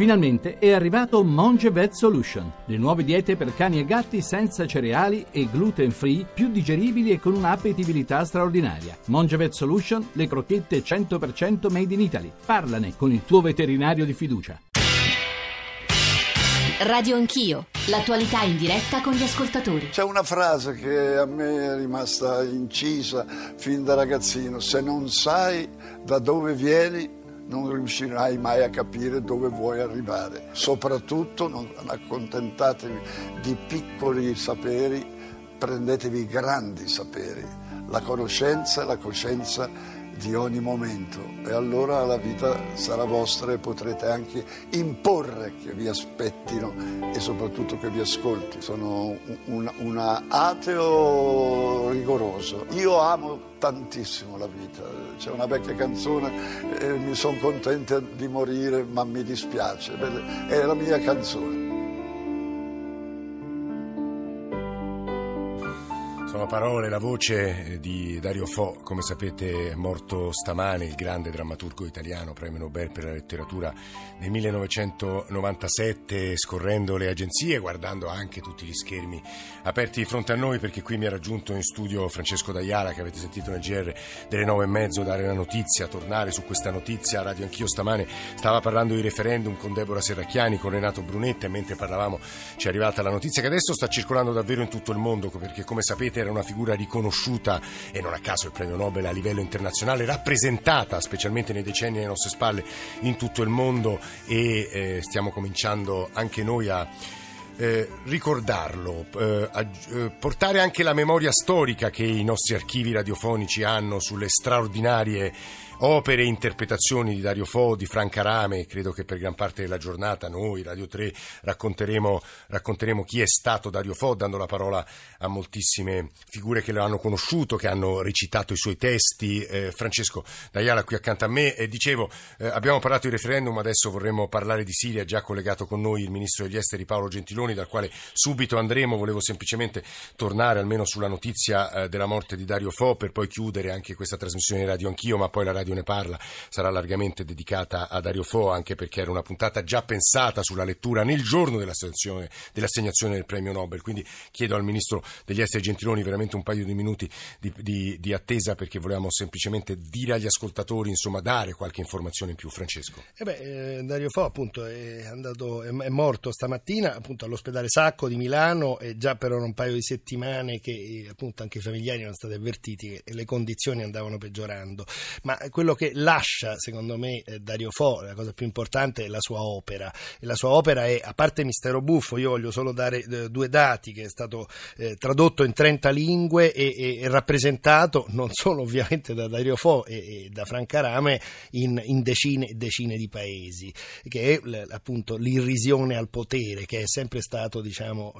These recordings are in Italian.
Finalmente è arrivato Monge Vet Solution, le nuove diete per cani e gatti senza cereali e gluten free, più digeribili e con un'appetibilità straordinaria. Monge Vet Solution, le crocchette 100% made in Italy. Parlane con il tuo veterinario di fiducia. Radio Anch'io, l'attualità in diretta con gli ascoltatori. C'è una frase che a me è rimasta incisa fin da ragazzino, se non sai da dove vieni non riuscirai mai a capire dove vuoi arrivare. Soprattutto non accontentatevi di piccoli saperi, prendetevi grandi saperi. La conoscenza e la coscienza di ogni momento e allora la vita sarà vostra e potrete anche imporre che vi aspettino e soprattutto che vi ascolti. Sono un, un ateo rigoroso. Io amo tantissimo la vita. C'è una vecchia canzone, eh, mi sono contenta di morire ma mi dispiace. È la mia canzone. Sono parole, la voce eh, di Dario Fo, come sapete è morto stamane, il grande drammaturgo italiano, premio Nobel per la letteratura nel 1997, scorrendo le agenzie, guardando anche tutti gli schermi aperti di fronte a noi, perché qui mi ha raggiunto in studio Francesco D'Aiala, che avete sentito nel GR delle nove e mezzo, dare la notizia, tornare su questa notizia. Radio Anch'io stamane stava parlando di referendum con Deborah Serracchiani, con Renato Brunetta, e mentre parlavamo ci è arrivata la notizia che adesso sta circolando davvero in tutto il mondo, perché come sapete era una figura riconosciuta e non a caso il premio Nobel a livello internazionale, rappresentata specialmente nei decenni alle nostre spalle in tutto il mondo e eh, stiamo cominciando anche noi a eh, ricordarlo, eh, eh, portare anche la memoria storica che i nostri archivi radiofonici hanno sulle straordinarie opere e interpretazioni di Dario Fo, di Franca Rame, credo che per gran parte della giornata noi, Radio 3, racconteremo, racconteremo chi è stato Dario Fo, dando la parola a moltissime figure che lo hanno conosciuto, che hanno recitato i suoi testi. Eh, Francesco D'Aiala qui accanto a me, e dicevo, eh, abbiamo parlato di referendum, adesso vorremmo parlare di Siria, già collegato con noi il Ministro degli Esteri Paolo Gentiloni, dal quale subito andremo, volevo semplicemente tornare almeno sulla notizia eh, della morte di Dario Fo, per poi chiudere anche questa trasmissione di radio anch'io, ma poi la radio ne parla sarà largamente dedicata a Dario Fo, anche perché era una puntata già pensata sulla lettura nel giorno dell'assegnazione, del premio Nobel. Quindi chiedo al Ministro degli Esteri Gentiloni veramente un paio di minuti di, di, di attesa perché volevamo semplicemente dire agli ascoltatori, insomma, dare qualche informazione in più. Francesco. Eh beh, eh, Dario Fo appunto è, andato, è, è morto stamattina appunto all'ospedale Sacco di Milano e già per un paio di settimane che eh, appunto anche i familiari erano stati avvertiti che le condizioni andavano peggiorando. Ma quello che lascia, secondo me, eh, Dario Fo, la cosa più importante è la sua opera. E la sua opera è, a parte Mistero Buffo, io voglio solo dare eh, due dati, che è stato eh, tradotto in 30 lingue e, e, rappresentato non solo ovviamente da Dario Fo e, e da Franca Rame in, in decine e decine di paesi, che è appunto l'irrisione al potere, che è sempre stato diciamo,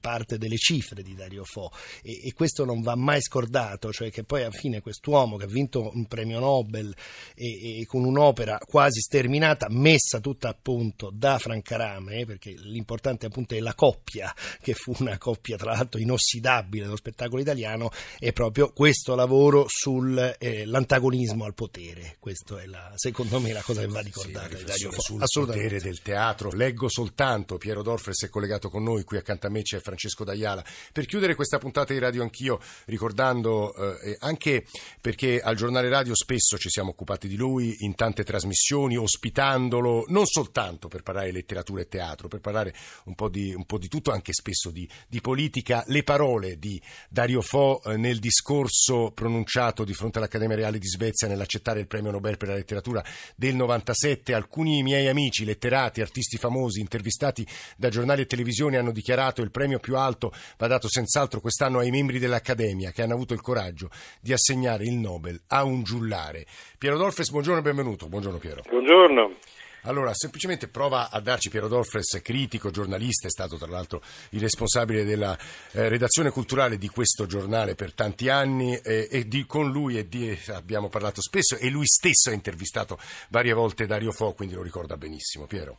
parte delle cifre di Dario Fo. E, e questo non va mai scordato, cioè che poi alla fine quest'uomo che ha vinto un premio Nobel e, e, con un'opera quasi sterminata, messa tutta a punto da Francarame, perché l'importante appunto è la coppia, che fu una coppia tra l'altro inossidabile dello spettacolo italiano, è proprio questo lavoro sull'antagonismo eh, al potere. Questa è la, secondo me la cosa che va ricordata sì, Dario Fo. sul potere del teatro. Leggo soltanto, Piero Dorfres è collegato con noi, qui accanto a me c'è Francesco D'Aiala. Per chiudere questa puntata di Radio Anch'io, ricordando eh, anche perché al giornale radio spesso ci siamo occupati di lui in tante trasmissioni, ospitandolo non soltanto per parlare letteratura e teatro, per parlare un po' di, un po di tutto, anche spesso di, di, politica. Le parole di Dario Fo eh, nel discorso pronunciato di fronte all'Accademia Reale di Svezia nell'accettare il premio Nobel per la letteratura del 97. Alcuni miei amici, letterati, artisti famosi, intervistati da giornali e televisioni hanno dichiarato il premio più alto va dato senz'altro quest'anno ai membri dell'Accademia che hanno avuto il coraggio di assegnare il Nobel a un giullare. Piero Dolfes, buongiorno e benvenuto. Buongiorno Piero. Buongiorno. Allora, semplicemente prova a darci Piero Dolfres, critico, giornalista, è stato tra l'altro il responsabile della eh, redazione culturale di questo giornale per tanti anni eh, e di, con lui di, abbiamo parlato spesso e lui stesso ha intervistato varie volte Dario Fo, quindi lo ricorda benissimo. Piero.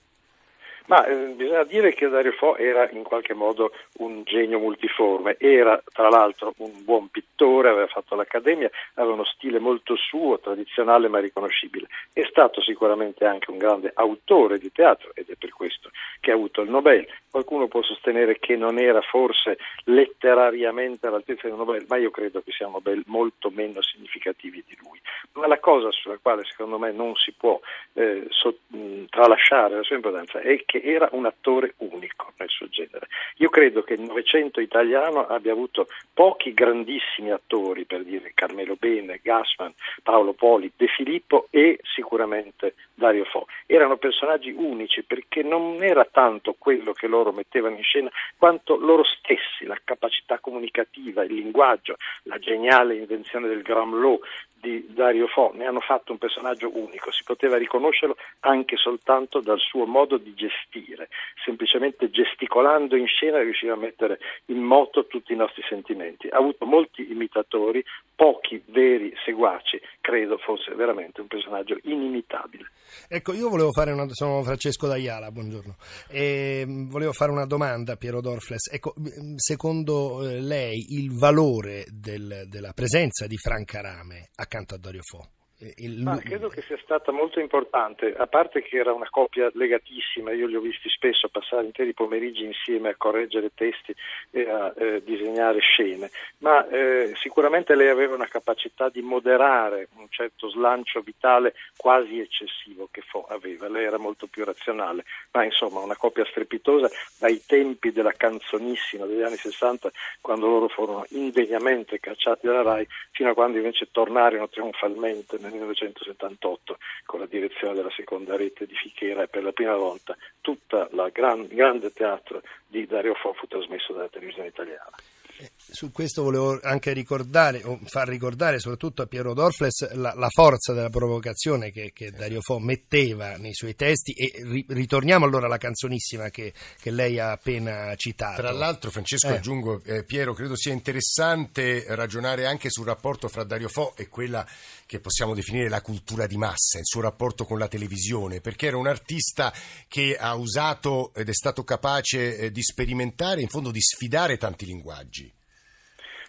Ma eh, bisogna dire che Dario Fo era in qualche modo un genio multiforme, era tra l'altro un buon pittore, aveva fatto l'accademia, aveva uno stile molto suo, tradizionale ma riconoscibile. È stato sicuramente anche un grande autore di teatro ed è per questo che ha avuto il Nobel. Qualcuno può sostenere che non era forse letterariamente all'altezza del Nobel, ma io credo che siano Nobel molto meno significativi di lui. Ma la cosa sulla quale secondo me non si può eh, so, mh, tralasciare la sua importanza è che era un attore unico nel suo genere. Io credo che il Novecento italiano abbia avuto pochi grandissimi attori, per dire Carmelo Bene, Gassman, Paolo Poli, De Filippo e sicuramente Dario Fo. Erano personaggi unici perché non era tanto quello che loro mettevano in scena quanto loro stessi, la capacità comunicativa, il linguaggio, la geniale invenzione del Gramlow di Dario Fo ne hanno fatto un personaggio unico, si poteva riconoscerlo anche soltanto dal suo modo di gestire, semplicemente gesticolando in scena riusciva a mettere in moto tutti i nostri sentimenti. Ha avuto molti imitatori, pochi veri seguaci, credo fosse veramente un personaggio inimitabile. Ecco, io volevo fare una sono Francesco D'Aiala, buongiorno. E volevo fare una domanda a Piero Dorfles. Ecco, secondo eh, lei il valore del, della presenza di Franca Rame accanto a Dario Fo? Il... Ma credo che sia stata molto importante, a parte che era una coppia legatissima, io li ho visti spesso passare interi pomeriggi insieme a correggere testi e a eh, disegnare scene, ma eh, sicuramente lei aveva una capacità di moderare un certo slancio vitale quasi eccessivo che Fo aveva, lei era molto più razionale, ma insomma una coppia strepitosa dai tempi della canzonissima degli anni 60, quando loro furono indegnamente cacciati dalla RAI, fino a quando invece tornarono trionfalmente nel 1978 con la direzione della seconda rete di Fichera e per la prima volta tutto il gran, grande teatro di Dario Fo fu trasmesso dalla televisione italiana. Su questo volevo anche ricordare, o far ricordare soprattutto a Piero Dorfles la, la forza della provocazione che, che, Dario Fo metteva nei suoi testi e ri, ritorniamo allora alla canzonissima che, che, lei ha appena citato. Tra l'altro Francesco eh. aggiungo, eh, Piero, credo sia interessante ragionare anche sul rapporto fra Dario Fo e quella che possiamo definire la cultura di massa, il suo rapporto con la televisione, perché era un artista che ha usato ed è stato capace eh, di sperimentare, in fondo di sfidare tanti linguaggi.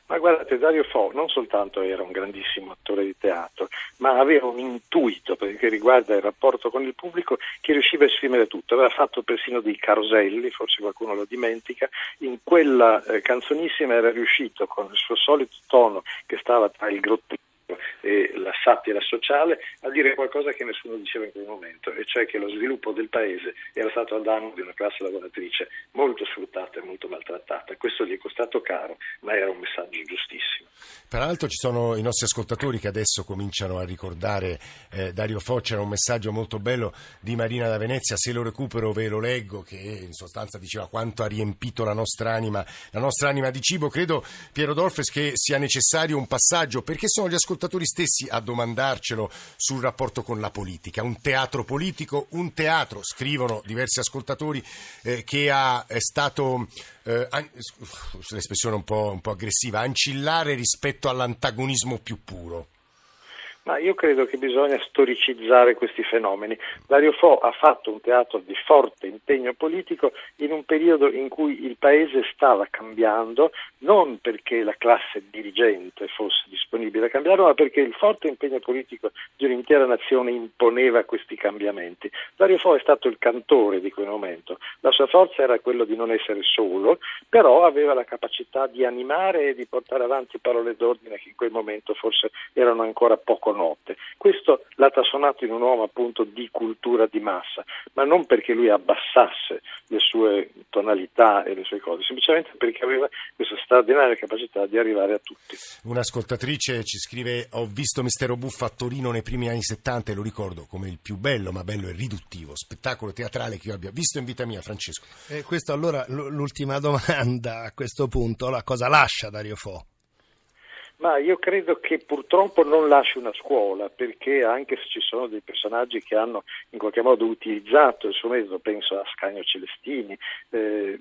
Ma guardate, Dario Fo non soltanto era un grandissimo attore di teatro, ma aveva un intuito che riguarda il rapporto con il pubblico che riusciva a esprimere tutto. Aveva fatto persino dei caroselli, forse qualcuno lo dimentica. In quella eh, canzonissima era riuscito con il suo solito tono che stava tra il grottesco e la satira sociale a dire qualcosa che nessuno diceva in quel momento, e cioè che lo sviluppo del paese era stato a danno di una classe lavoratrice molto sfruttata e molto maltrattata. Questo gli è costato caro, ma era un messaggio giustissimo. Peraltro ci sono i nostri ascoltatori che adesso cominciano a ricordare eh, Dario Fo, c'era un messaggio molto bello di Marina da Venezia, se lo recupero ve lo leggo, che in sostanza diceva quanto ha riempito la nostra anima, la nostra anima di cibo. Credo, Piero Dolfes, che sia necessario un passaggio, perché sono gli ascoltatori stessi a domandarcelo sul rapporto con la politica. Un teatro politico, un teatro, scrivono diversi ascoltatori, eh, che ha, è stato, eh, an- l'espressione un po', un po' aggressiva, ancillare rispetto all'antagonismo più puro. Ma io credo che bisogna storicizzare questi fenomeni. Dario Fo ha fatto un teatro di forte impegno politico in un periodo in cui il paese stava cambiando, non perché la classe dirigente fosse disponibile a cambiarlo, ma perché il forte impegno politico di un'intera nazione imponeva questi cambiamenti. Dario Fo è stato il cantore di quel momento. La sua forza era quello di non essere solo, però aveva la capacità di animare e di portare avanti parole d'ordine che in quel momento forse erano ancora poco notte. Questo l'ha trasformato in un uomo appunto di cultura di massa, ma non perché lui abbassasse le sue tonalità e le sue cose, semplicemente perché aveva questa straordinaria capacità di arrivare a tutti. Un'ascoltatrice ci scrive: Ho visto Mistero Buffa a Torino nei primi anni 70 e lo ricordo come il più bello, ma bello e riduttivo spettacolo teatrale che io abbia visto in vita mia, Francesco. E questo allora l'ultima domanda a questo punto: la cosa lascia Dario Fo? Ma io credo che purtroppo non lasci una scuola, perché anche se ci sono dei personaggi che hanno in qualche modo utilizzato il suo metodo, penso a Scagno Celestini, eh,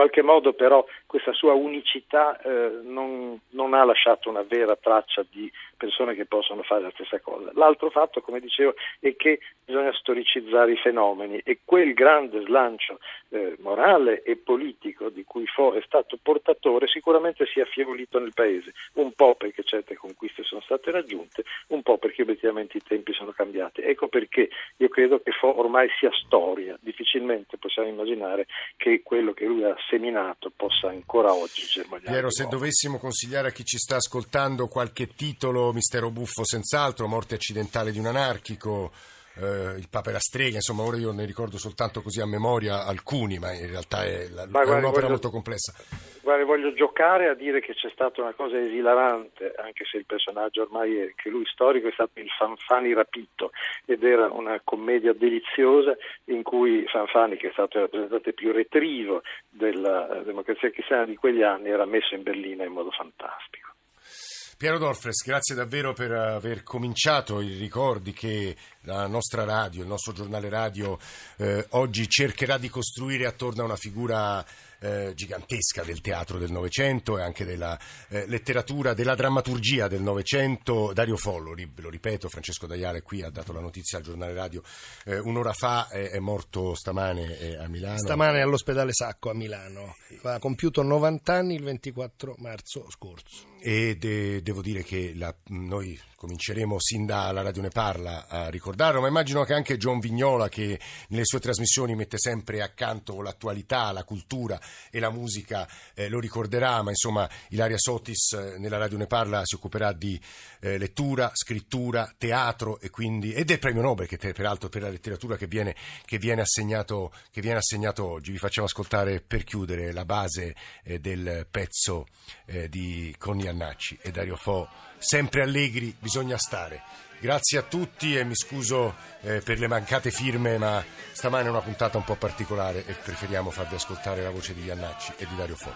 qualche modo però questa sua unicità eh, non, non, ha lasciato una vera traccia di persone che possono fare la stessa cosa. L'altro fatto, come dicevo, è che bisogna storicizzare i fenomeni e quel grande slancio eh, morale e politico di cui Fo è stato portatore sicuramente si è affievolito nel paese, un po' perché certe conquiste sono state raggiunte, un po' perché obiettivamente i tempi sono cambiati. Ecco perché io credo che Fo ormai sia storia, difficilmente possiamo immaginare che quello che lui ha seminato possa ancora oggi germogliare. Piero, se dovessimo consigliare a chi ci sta ascoltando qualche titolo, Mistero Buffo senz'altro, Morte accidentale di un anarchico, eh, il Papa e la strega, insomma ora io ne ricordo soltanto così a memoria alcuni, ma in realtà è, la, ma guarda, è un'opera voglio, molto complessa. Guarda, voglio giocare a dire che c'è stata una cosa esilarante, anche se il personaggio ormai è che lui storico è stato il Fanfani rapito ed era una commedia deliziosa in cui Fanfani, che è stato il rappresentante più retrivo della democrazia cristiana di quegli anni, era messo in berlina in modo fantastico. Piero Dorfres, grazie davvero per aver cominciato i ricordi che la nostra radio, il nostro giornale radio eh, oggi cercherà di costruire attorno a una figura eh, gigantesca del teatro del Novecento e anche della eh, letteratura, della drammaturgia del Novecento. Dario Follo, lo ripeto, Francesco Daiale qui ha dato la notizia al giornale radio eh, un'ora fa, è morto stamane eh, a Milano. Stamane all'ospedale Sacco a Milano, ha compiuto 90 anni il 24 marzo scorso. E de- devo dire che la, noi cominceremo sin dalla Radio Ne Parla a ricordarlo, ma immagino che anche John Vignola, che nelle sue trasmissioni mette sempre accanto l'attualità, la cultura e la musica, eh, lo ricorderà, ma insomma Ilaria Sotis eh, nella Radio Ne Parla si occuperà di eh, lettura, scrittura, teatro e quindi, ed è il premio Nobel che te, peraltro per la letteratura che viene, che, viene assegnato, che viene assegnato oggi. Vi facciamo ascoltare per chiudere la base eh, del pezzo eh, di Conny Iannacci e Dario Fo, sempre allegri bisogna stare. Grazie a tutti e mi scuso eh, per le mancate firme, ma stamane è una puntata un po' particolare e preferiamo farvi ascoltare la voce di Giannacci e di Dario Fo.